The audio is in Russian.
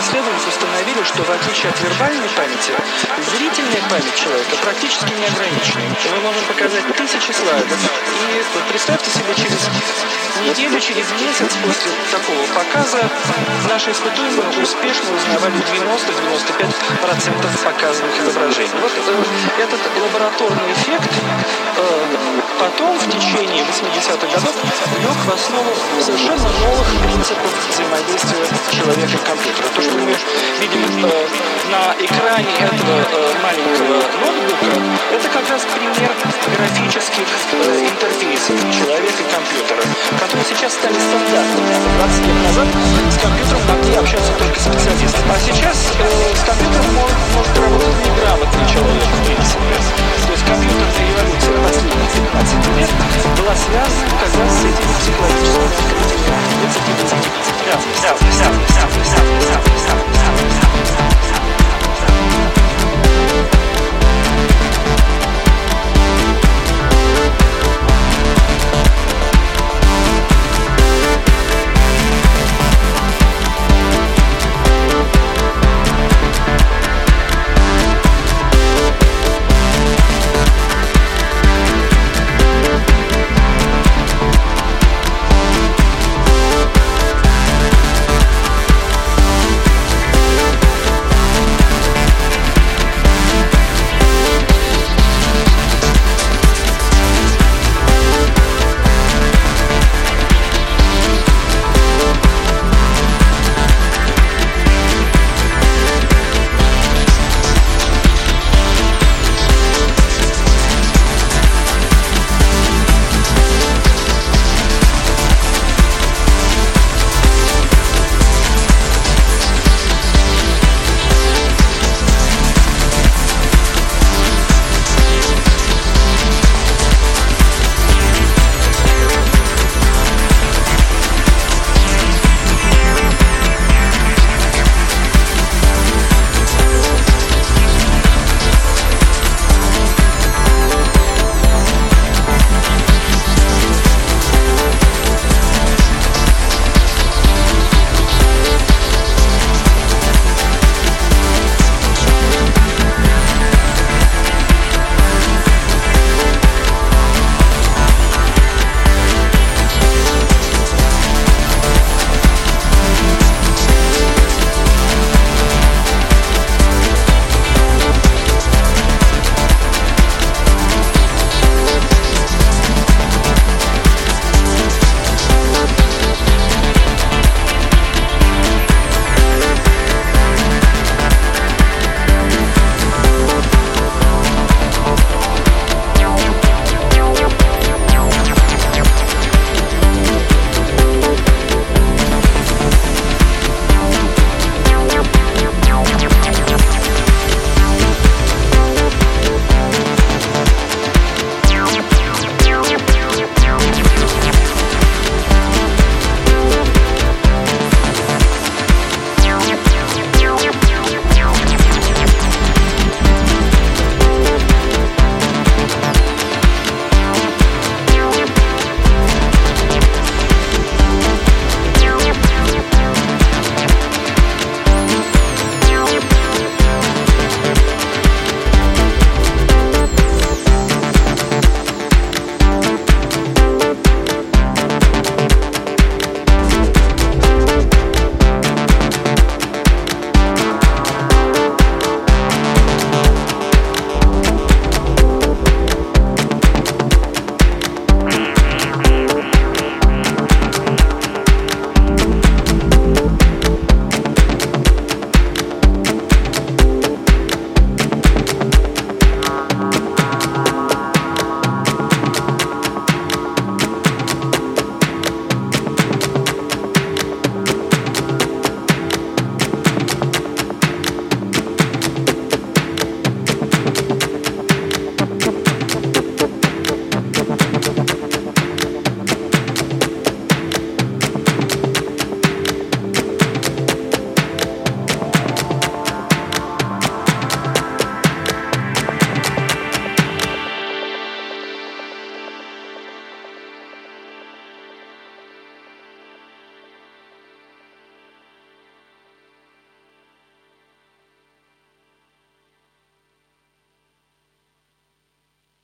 исследованиях установили, что в отличие от вербальной памяти, зрительная память человека практически не ограничена. Мы можем показать тысячи слайдов. И представьте себе, через неделю, через месяц после такого показа наши испытуемые успешно узнавали 90-95% показанных изображений. Вот э, этот лабораторный эффект э, потом в течение 80-х годов лег в основу совершенно новых принципов взаимодействия человека и компьютера. То, что мы видим э, на экране этого э, маленького ноутбука, это как раз пример графических э, интерфейсов человека и компьютера, которые сейчас стали стандартными. 20 лет назад с компьютером могли общаться только специалисты. А сейчас э, с компьютером может, может работать неграмотный человек, в принципе. То есть компьютерная